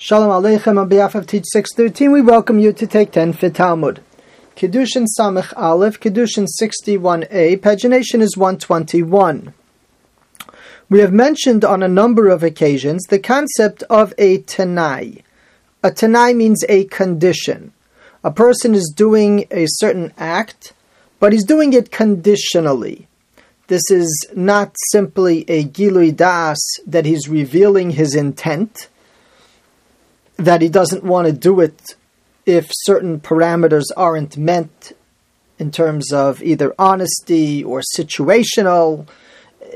Shalom Aleichem on behalf of Teach 613, we welcome you to take 10 for Talmud. Kiddushin Samech Aleph, Kiddushin 61a, pagination is 121. We have mentioned on a number of occasions the concept of a Tanai. A Tanai means a condition. A person is doing a certain act, but he's doing it conditionally. This is not simply a Gilui Das that he's revealing his intent that he doesn't want to do it if certain parameters aren't met in terms of either honesty or situational.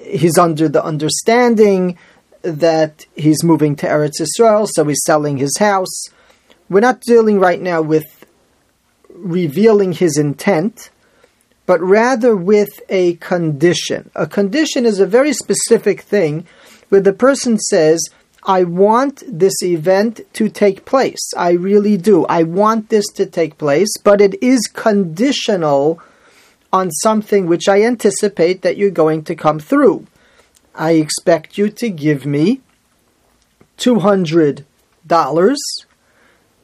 He's under the understanding that he's moving to Eretz Israel, so he's selling his house. We're not dealing right now with revealing his intent, but rather with a condition. A condition is a very specific thing where the person says, I want this event to take place. I really do. I want this to take place, but it is conditional on something which I anticipate that you're going to come through. I expect you to give me $200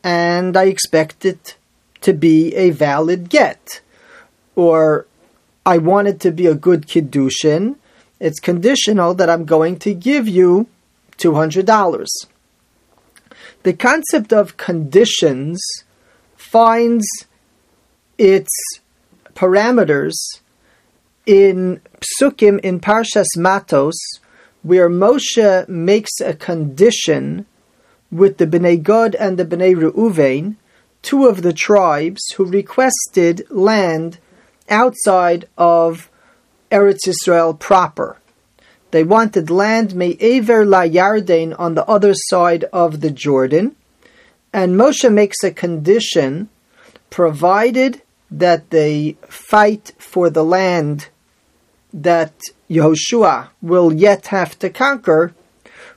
and I expect it to be a valid get. Or I want it to be a good kiddushin. It's conditional that I'm going to give you $200. The concept of conditions finds its parameters in Psukim in Parshas Matos, where Moshe makes a condition with the Bnei Gad and the Bnei Reuven, two of the tribes who requested land outside of Eretz Israel proper. They wanted land Me'ever La Yarden on the other side of the Jordan. And Moshe makes a condition provided that they fight for the land that Yehoshua will yet have to conquer,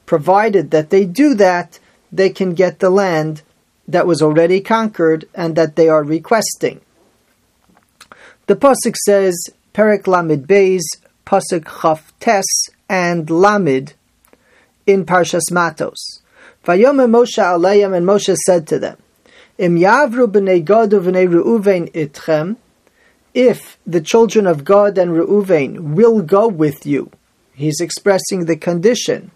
provided that they do that, they can get the land that was already conquered and that they are requesting. The pasuk says, Perik Lamid Beis, pasuk Chaf Tes and Lamid in Parshas Matos. Vayomer Moshe Alayim, and Moshe said to them, Im Yavru b'nei Gad u'v'nei Reuven itchem, if the children of Gad and Reuven will go with you, he's expressing the condition.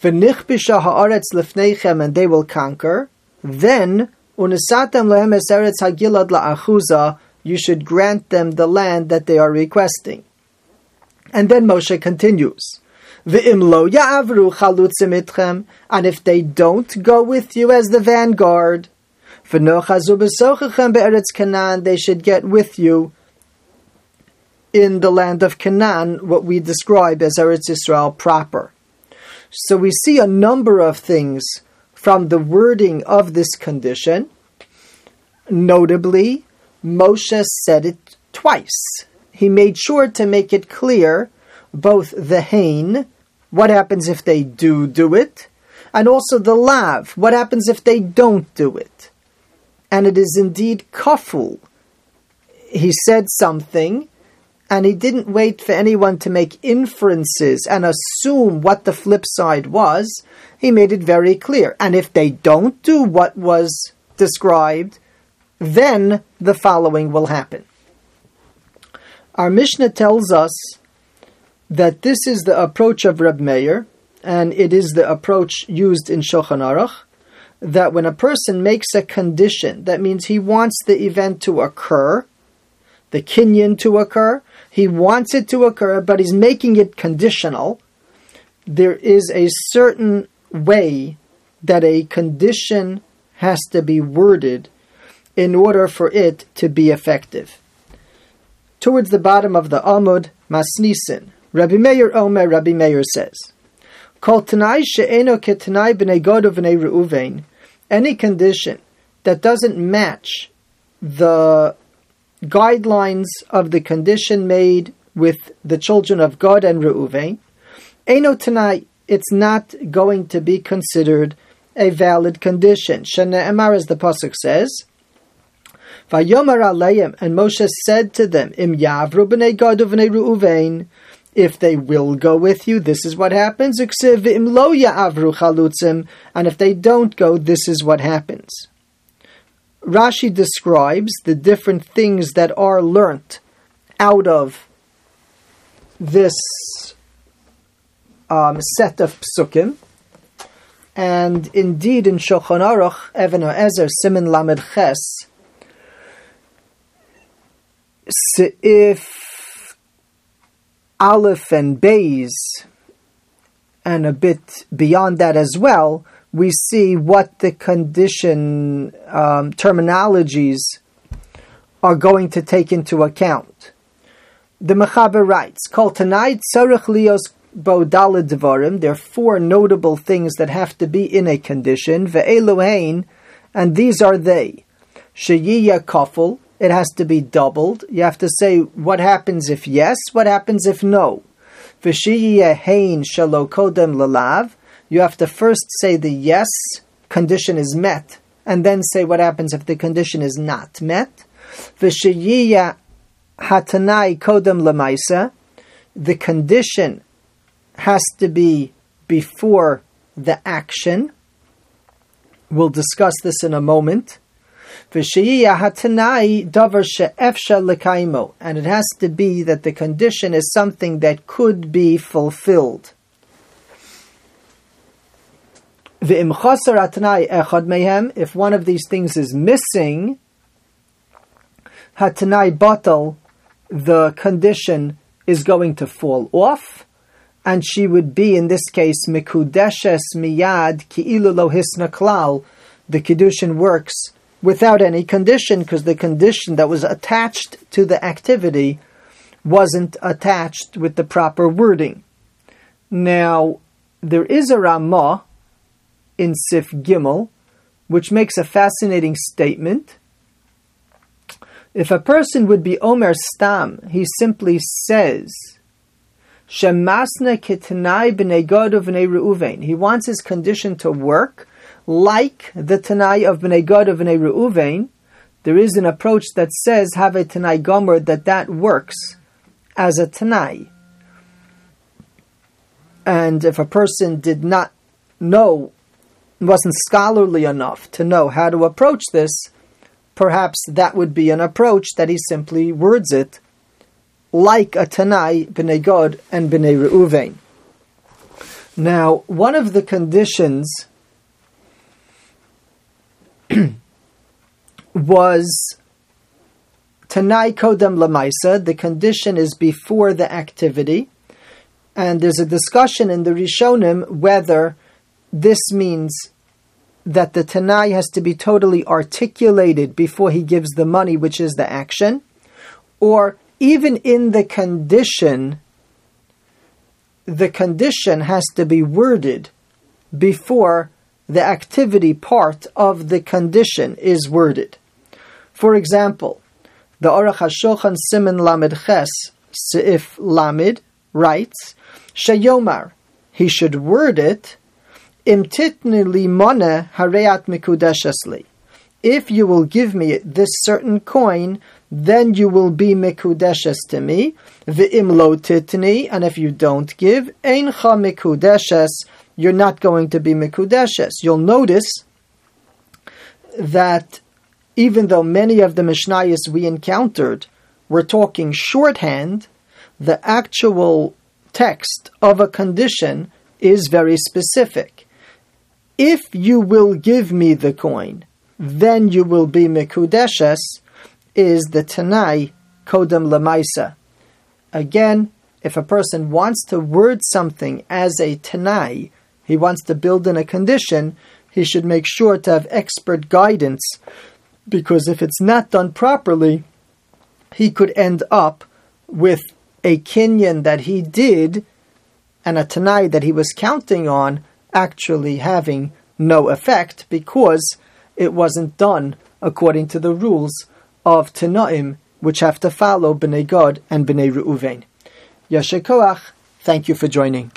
V'nichbisha haaretz lefneichem, and they will conquer. Then unisatem lehem eretz hagilad la'achuza, you should grant them the land that they are requesting. And then Moshe continues. lo ya'avru chalutzim itchem, and if they don't go with you as the vanguard, they should get with you in the land of Canaan, what we describe as Eretz Israel proper. So we see a number of things from the wording of this condition. Notably, Moshe said it twice he made sure to make it clear both the hain, what happens if they do do it, and also the lav, what happens if they don't do it. And it is indeed kaful. He said something, and he didn't wait for anyone to make inferences and assume what the flip side was. He made it very clear. And if they don't do what was described, then the following will happen. Our Mishnah tells us that this is the approach of Reb Meir, and it is the approach used in Shulchan Aruch, that when a person makes a condition, that means he wants the event to occur, the kinyan to occur, he wants it to occur, but he's making it conditional. There is a certain way that a condition has to be worded in order for it to be effective towards the bottom of the Amud Masnisin. Rabbi Meir Omer, Rabbi Meir says, Kol Tanai she'eno ketanai b'nei Godo Reuven, any condition that doesn't match the guidelines of the condition made with the children of Gad and Reuven, Eno Tanai, it's not going to be considered a valid condition. Shana Emar, as the Pasuk says, Vayomer aleim, and Moshe said to them, Im yavru b'nei Reuven, If they will go with you, this is what happens. And if they don't go, this is what happens. Rashi describes the different things that are learnt out of this um, set of psukim. And indeed, in Shulchan Aruch, Even HaEzer, Siman Lamed Ches, if Aleph and Beis, and a bit beyond that as well, we see what the condition um, terminologies are going to take into account. The Mechaber writes, "Kol tanai Tzarech Lios Bo Dvarim." There are four notable things that have to be in a condition. Ve'eluhain, and these are they: Sheyiya Kafel. It has to be doubled. You have to say what happens if yes, what happens if no. V'shiyiya Hain Shalo Kodem Lalav. You have to first say the yes condition is met, and then say what happens if the condition is not met. V'sheyiya hatanai kodem lemaisa, the condition has to be before the action. We'll discuss this in a moment. And it has to be that the condition is something that could be fulfilled. If one of these things is missing, hatanai the condition is going to fall off, and she would be, in this case, mikudeshes miyad ki'ilu lo hisna klal. The kiddushin works without any condition because the condition that was attached to the activity wasn't attached with the proper wording. Now, there is a Ramah in Sif Gimel, which makes a fascinating statement if a person would be Omer Stam, he simply says, Shemasna kitanai b'nei b'nei He wants his condition to work like the Tanai of b'nei Gad of b'nei Reuven. There is an approach that says, have a Tanai Gomer, that that works as a Tanai. And if a person did not know, wasn't scholarly enough to know how to approach this, perhaps that would be an approach that he simply words it like a Tanai, B'nai Gad, and B'nai Reuven. Now, one of the conditions was Tanai Kodem Lamaisa, the condition is before the activity, and there's a discussion in the Rishonim whether this means that the Tanai has to be totally articulated before he gives the money, which is the action, or even in the condition, the condition has to be worded before the activity part of the condition is worded. For example, the Aruch HaShulchan Siman Lamed Ches Seif Lamed writes, Shayomar, he should word it Imtitni mona hareat mikudeshesli. If you will give me this certain coin, then you will be mikudeshes to me. V'im lo titni, and if you don't give, eincha mikudeshes, you're not going to be mikudeshes. You'll notice that even though many of the Mishnayos we encountered were talking shorthand, the actual text of a condition is very specific if you will give me the coin, then you will be Mekudeshes, is the Tanai Kodem Lamaisa. Again, if a person wants to word something as a Tanai, he wants to build in a condition, he should make sure to have expert guidance, because if it's not done properly, he could end up with a kinyan that he did and a Tanai that he was counting on actually having no effect because it wasn't done according to the rules of Tanaim, which have to follow Bnei Gad and Bnei Reuven. Yasher Koach, thank you for joining.